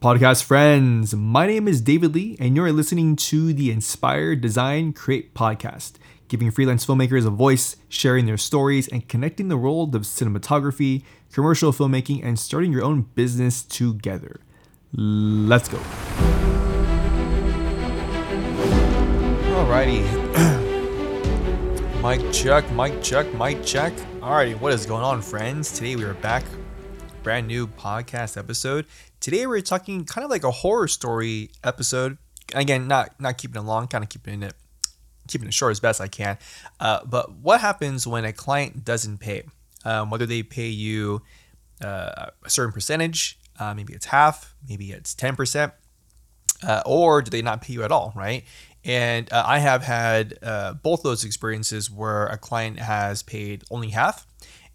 Podcast friends, my name is David Lee, and you're listening to the Inspire Design Create podcast, giving freelance filmmakers a voice, sharing their stories, and connecting the world of cinematography, commercial filmmaking, and starting your own business together. Let's go. Alrighty. mic check, mic check, mic check. Alrighty, what is going on, friends? Today we are back, brand new podcast episode. Today we're talking kind of like a horror story episode. Again, not not keeping it long, kind of keeping it keeping it short as best I can. Uh, but what happens when a client doesn't pay? Um, whether they pay you uh, a certain percentage, uh, maybe it's half, maybe it's ten percent, uh, or do they not pay you at all? Right? And uh, I have had uh, both those experiences where a client has paid only half,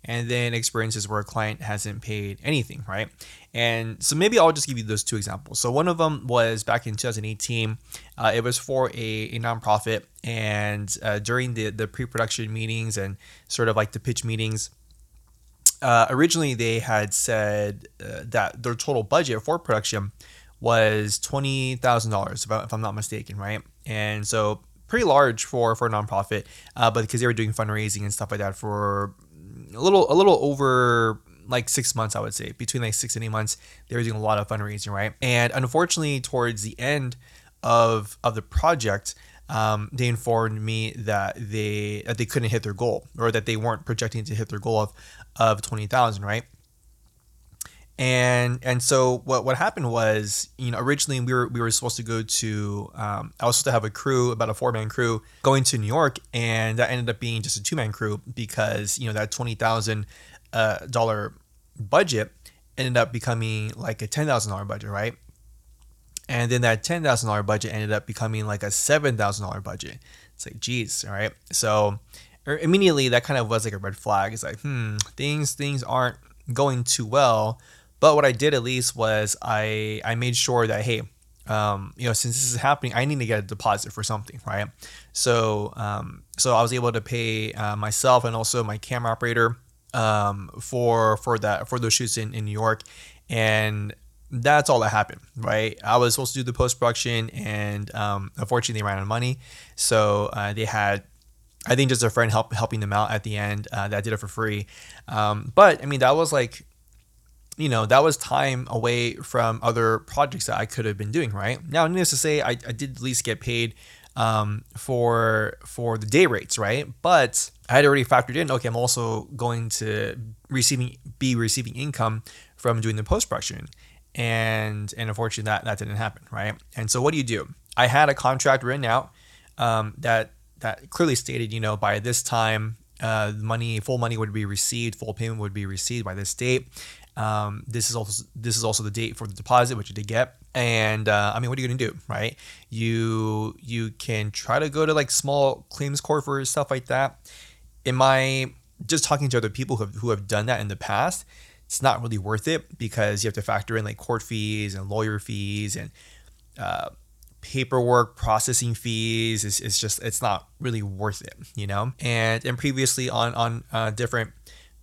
and then experiences where a client hasn't paid anything, right? And so maybe I'll just give you those two examples. So one of them was back in 2018. Uh, it was for a, a nonprofit, and uh, during the the pre-production meetings and sort of like the pitch meetings. Uh, originally, they had said uh, that their total budget for production was twenty thousand dollars, if I'm not mistaken, right? And so pretty large for for a nonprofit, uh, but because they were doing fundraising and stuff like that for a little a little over like six months, I would say between like six and eight months, they were doing a lot of fundraising, right? And unfortunately, towards the end of of the project, um, they informed me that they that they couldn't hit their goal or that they weren't projecting to hit their goal of of twenty thousand, right? And and so what what happened was you know originally we were we were supposed to go to um, I was supposed to have a crew about a four man crew going to New York and that ended up being just a two man crew because you know that twenty thousand uh, dollar budget ended up becoming like a ten thousand dollar budget right? And then that ten thousand dollar budget ended up becoming like a seven thousand dollar budget. It's like geez all right. So er, immediately that kind of was like a red flag. It's like hmm things things aren't going too well but what I did at least was I I made sure that hey, um, you know, since this is happening, I need to get a deposit for something, right? So um, so I was able to pay uh, myself and also my camera operator um, for for that for those shoots in, in New York, and that's all that happened, right? I was supposed to do the post production, and um, unfortunately, they ran out of money, so uh, they had I think just a friend help helping them out at the end uh, that did it for free. Um, but I mean, that was like you know, that was time away from other projects that I could have been doing, right? Now, needless to say, I, I did at least get paid um, for for the day rates, right? But I had already factored in, okay, I'm also going to receiving be receiving income from doing the post production, and and unfortunately that that didn't happen, right? And so what do you do? I had a contract written out um, that that clearly stated, you know, by this time, uh, money, full money would be received, full payment would be received by this date. Um, this is also this is also the date for the deposit, which you did get. And uh, I mean, what are you gonna do, right? You you can try to go to like small claims court for stuff like that. In my just talking to other people who have, who have done that in the past, it's not really worth it because you have to factor in like court fees and lawyer fees and uh, paperwork processing fees. It's, it's just it's not really worth it, you know. And and previously on on uh, different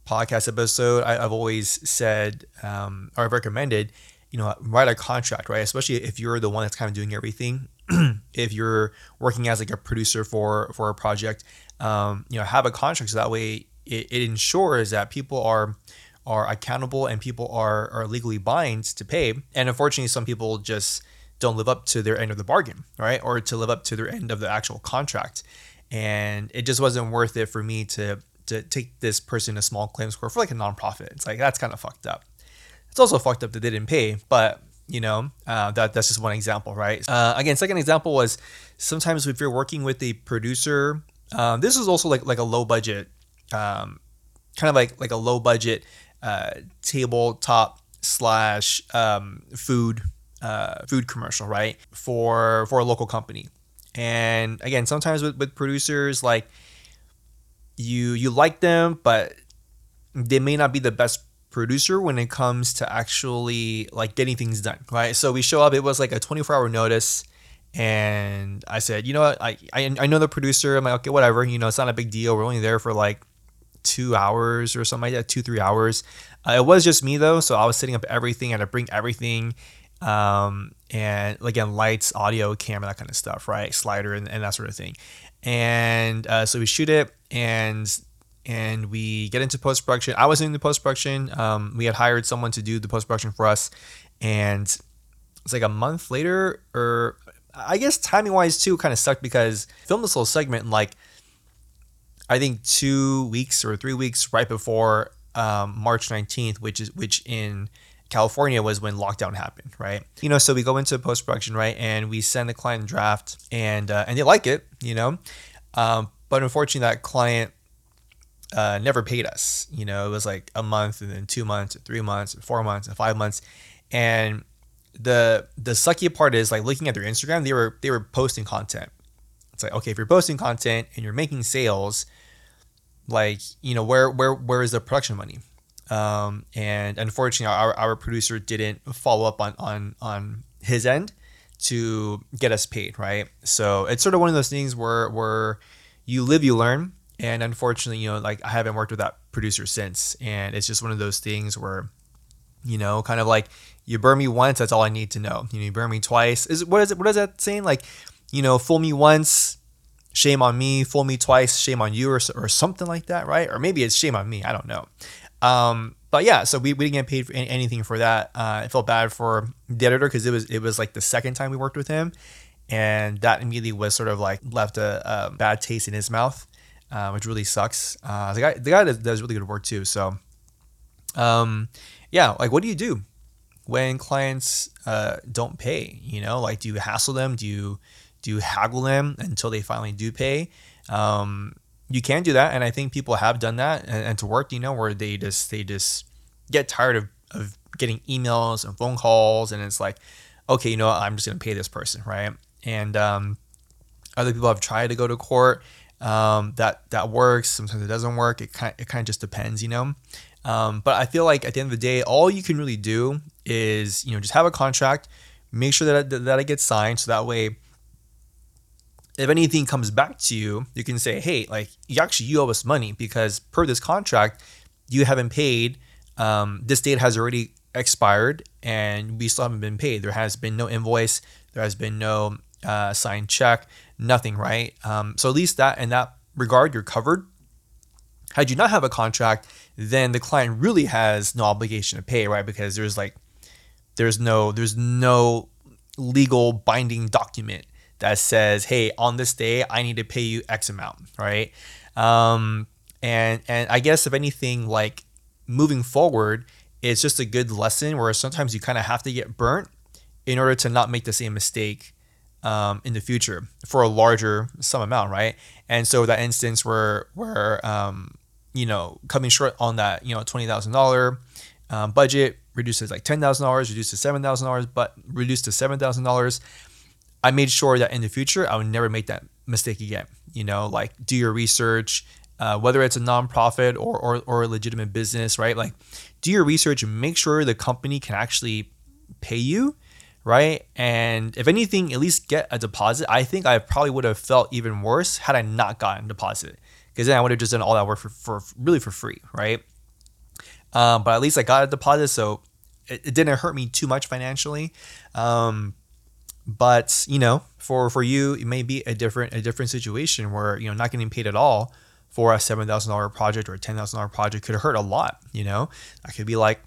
podcast episode, I, have always said um, or I've recommended, you know, write a contract, right? Especially if you're the one that's kind of doing everything. if you're working as like a producer for for a project, um, you know, have a contract so that way it, it ensures that people are are accountable and people are are legally bind to pay. And unfortunately, some people just don't live up to their end of the bargain, right? Or to live up to their end of the actual contract. And it just wasn't worth it for me to to take this person a small claims court for like a nonprofit. It's like that's kind of fucked up. It's also fucked up that they didn't pay, but you know uh, that that's just one example, right? Uh, again, second example was sometimes if you're working with a producer, um, this is also like like a low budget, um, kind of like like a low budget uh, tabletop slash um, food uh, food commercial, right? For for a local company. And again, sometimes with, with producers, like you you like them, but they may not be the best producer when it comes to actually like getting things done, right? So we show up. It was like a 24 hour notice, and I said, you know what, I I, I know the producer. I'm like, okay, whatever. You know, it's not a big deal. We're only there for like two hours or something like that, two three hours. Uh, it was just me though, so I was setting up everything. I had to bring everything. Um, and again, lights, audio, camera, that kind of stuff, right? Slider and, and that sort of thing. And uh, so we shoot it, and and we get into post production. I was in the post production. Um, we had hired someone to do the post production for us, and it's like a month later, or I guess timing wise too, kind of sucked because filmed this little segment in like I think two weeks or three weeks right before um, March 19th, which is which in California was when lockdown happened, right? You know, so we go into post production, right, and we send the client draft, and uh, and they like it, you know, um, but unfortunately that client uh, never paid us. You know, it was like a month, and then two months, and three months, and four months, and five months, and the the sucky part is like looking at their Instagram, they were they were posting content. It's like okay, if you're posting content and you're making sales, like you know where where where is the production money? Um, and unfortunately, our, our producer didn't follow up on on on his end to get us paid, right? So it's sort of one of those things where where you live, you learn, and unfortunately, you know, like I haven't worked with that producer since, and it's just one of those things where, you know, kind of like you burn me once, that's all I need to know. You know, you burn me twice. Is what is it? What is that saying? Like, you know, fool me once, shame on me. Fool me twice, shame on you, or or something like that, right? Or maybe it's shame on me. I don't know. Um, but yeah, so we, we didn't get paid for anything for that. Uh, I felt bad for the editor because it was it was like the second time we worked with him, and that immediately was sort of like left a, a bad taste in his mouth, uh, which really sucks. Uh, the guy the guy does, really good work too. So, um, yeah, like what do you do when clients uh, don't pay? You know, like do you hassle them? Do you do you haggle them until they finally do pay? Um, you can do that and i think people have done that and, and, to work you know where they just they just get tired of, of getting emails and phone calls and it's like okay you know i'm just going to pay this person right? And um, other people have tried to go to court um, that that works sometimes it doesn't work it kind, it kind of just depends you know? Um, but i feel like at the end of the day all you can really do is you know just have a contract make sure that, that it gets signed so that way if anything comes back to you, you can say, hey, like you actually you owe us money because per this contract, you haven't paid. Um, this date has already expired and we still haven't been paid. There has been no invoice. There has been no uh, signed check. Nothing, right? Um, so at least that in that regard, you're covered. Had you not have a contract, then the client really has no obligation to pay, right? Because there's like there's no there's no legal binding document that says, "Hey, on this day, I need to pay you X amount," right? Um, and and I guess if anything, like moving forward, it's just a good lesson where sometimes you kind of have to get burnt in order to not make the same mistake um, in the future for a larger sum amount, right? And so that instance where where um, you know coming short on that you know twenty thousand um, dollar budget reduces like ten thousand dollars, reduced to seven thousand dollars, but reduced to seven thousand dollars I made sure that in the future I would never make that mistake again. You know, like do your research, uh, whether it's a nonprofit or, or or a legitimate business, right? Like do your research and make sure the company can actually pay you, right? And if anything, at least get a deposit. I think I probably would have felt even worse had I not gotten a deposit because then I would have just done all that work for, for really for free, right? Um, but at least I got a deposit, so it, it didn't hurt me too much financially. Um, but you know for for you it may be a different a different situation where you know not getting paid at all for a seven thousand dollar project or a ten thousand dollar project could hurt a lot you know? That could be like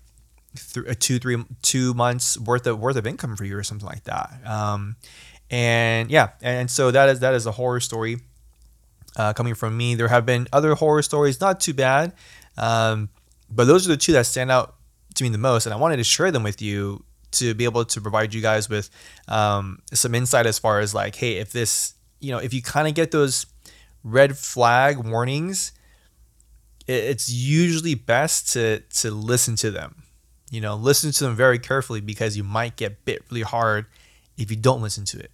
th- two three two months worth of worth of income for you or something like that. Um, and yeah and so that is that is a horror story uh, coming from me. There have been other horror stories not too bad um, but those are the two that stand out to me the most and i wanted to share them with you to be able to provide you guys with um, some insight as far as like, hey, if this, you know, if you kind of get those red flag warnings, it's usually best to to listen to them. You know, listen to them very carefully because you might get bit really hard if you don't listen to it,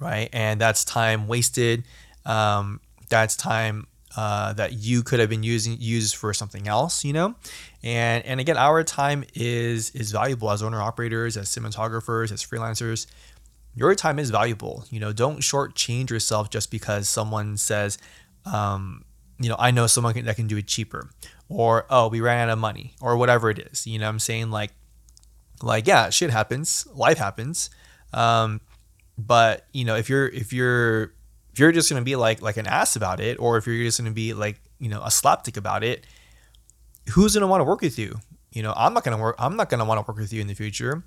right? And that's time wasted. Um, that's time uh, that you could have been using used for something else, you know. And and again, our time is is valuable as owner operators, as cinematographers, as freelancers. Your time is valuable. You know, don't shortchange yourself just because someone says, um, you know, I know someone can, that can do it cheaper, or oh, we ran out of money, or whatever it is. You know, I'm saying like like yeah, shit happens, life happens. Um, but you know, if you're if you're if you're just gonna be like like an ass about it, or if you're just gonna be like you know a slapstick about it, who's gonna want to work with you? You know, I'm not gonna work. I'm not gonna want to work with you in the future.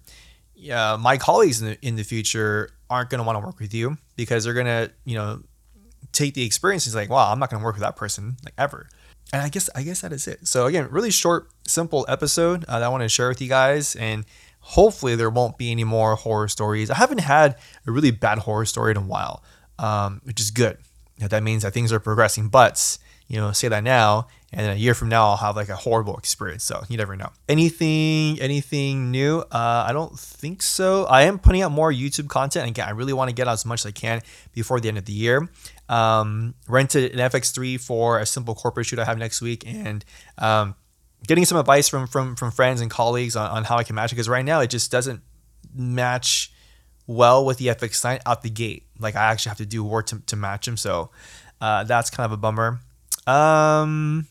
Yeah, my colleagues in the, in the future aren't gonna want to work with you because they're gonna you know take the experience. It's like, wow, I'm not gonna work with that person like ever. And I guess I guess that is it. So again, really short, simple episode uh, that I want to share with you guys, and hopefully there won't be any more horror stories. I haven't had a really bad horror story in a while, um, which is good. That means that things are progressing. But you know, say that now, and a year from now, I'll have like a horrible experience. So you never know. Anything, anything new? Uh, I don't think so. I am putting out more YouTube content. Again, I really want to get out as much as I can before the end of the year. Um, rented an FX3 for a simple corporate shoot I have next week, and um, getting some advice from from from friends and colleagues on, on how I can match it. Because right now, it just doesn't match well with the FX sign out the gate. Like I actually have to do work to, to match him. So uh, that's kind of a bummer. Um,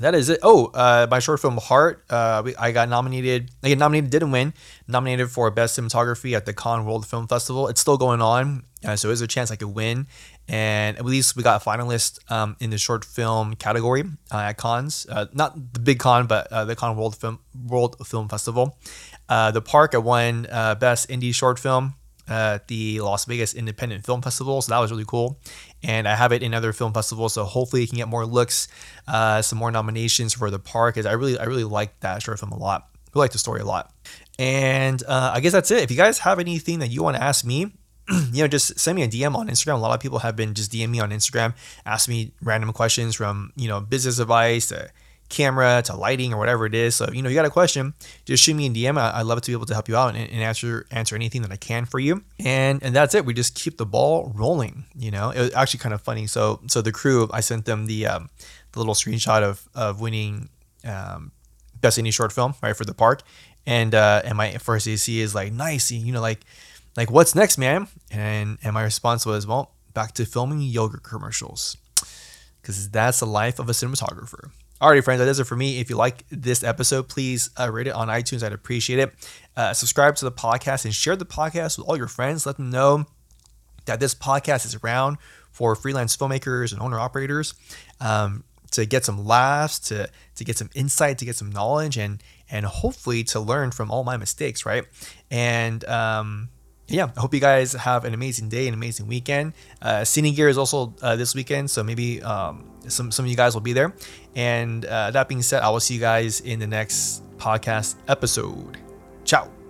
that is it. Oh, uh, my short film Heart. Uh, we, I got nominated. I get nominated, didn't win. Nominated for best cinematography at the Cannes World Film Festival. It's still going on, uh, so there's a chance I could win. And at least we got a finalist um, in the short film category uh, at Cannes. Uh, not the big Cannes, but uh, the Cannes World Film World Film Festival. The Park I won best indie short film at the Las Vegas Independent Film Festival. So that was really cool. And I have it in other film festivals. So hopefully you can get more looks, uh, some more nominations for the park. Because I really, I really like that short film a lot. I like the story a lot. And uh, I guess that's it. If you guys have anything that you want to ask me, you know, just send me a DM on Instagram. A lot of people have been just DM me on Instagram, ask me random questions from, you know, business advice to camera to lighting or whatever it is. So, you know, you got a question, just shoot me a DM. I, would love to be able to help you out and, and, answer answer anything that I can for you. And and that's it. We just keep the ball rolling. You know, it was actually kind of funny. So so the crew, I sent them the um, the little screenshot of of winning um, best indie short film right for the park, and uh, and my first AC is like nice. You know, like like what's next, man? And and my response was, well, back to filming yogurt commercials because that's the life of a cinematographer. Alrighty, friends, that is it for me. If you like this episode, please uh, rate it on iTunes. I'd appreciate it. Uh, subscribe to the podcast and share the podcast with all your friends. Let them know that this podcast is around for freelance filmmakers and owner operators um, to get some laughs, to to get some insight, to get some knowledge, and and hopefully to learn from all my mistakes, right? And um, yeah, I hope you guys have an amazing day, an amazing weekend. Uh, Cine Gear is also uh, this weekend, so maybe um, some some of you guys will be there. And uh, that being said, I will see you guys in the next podcast episode. Ciao.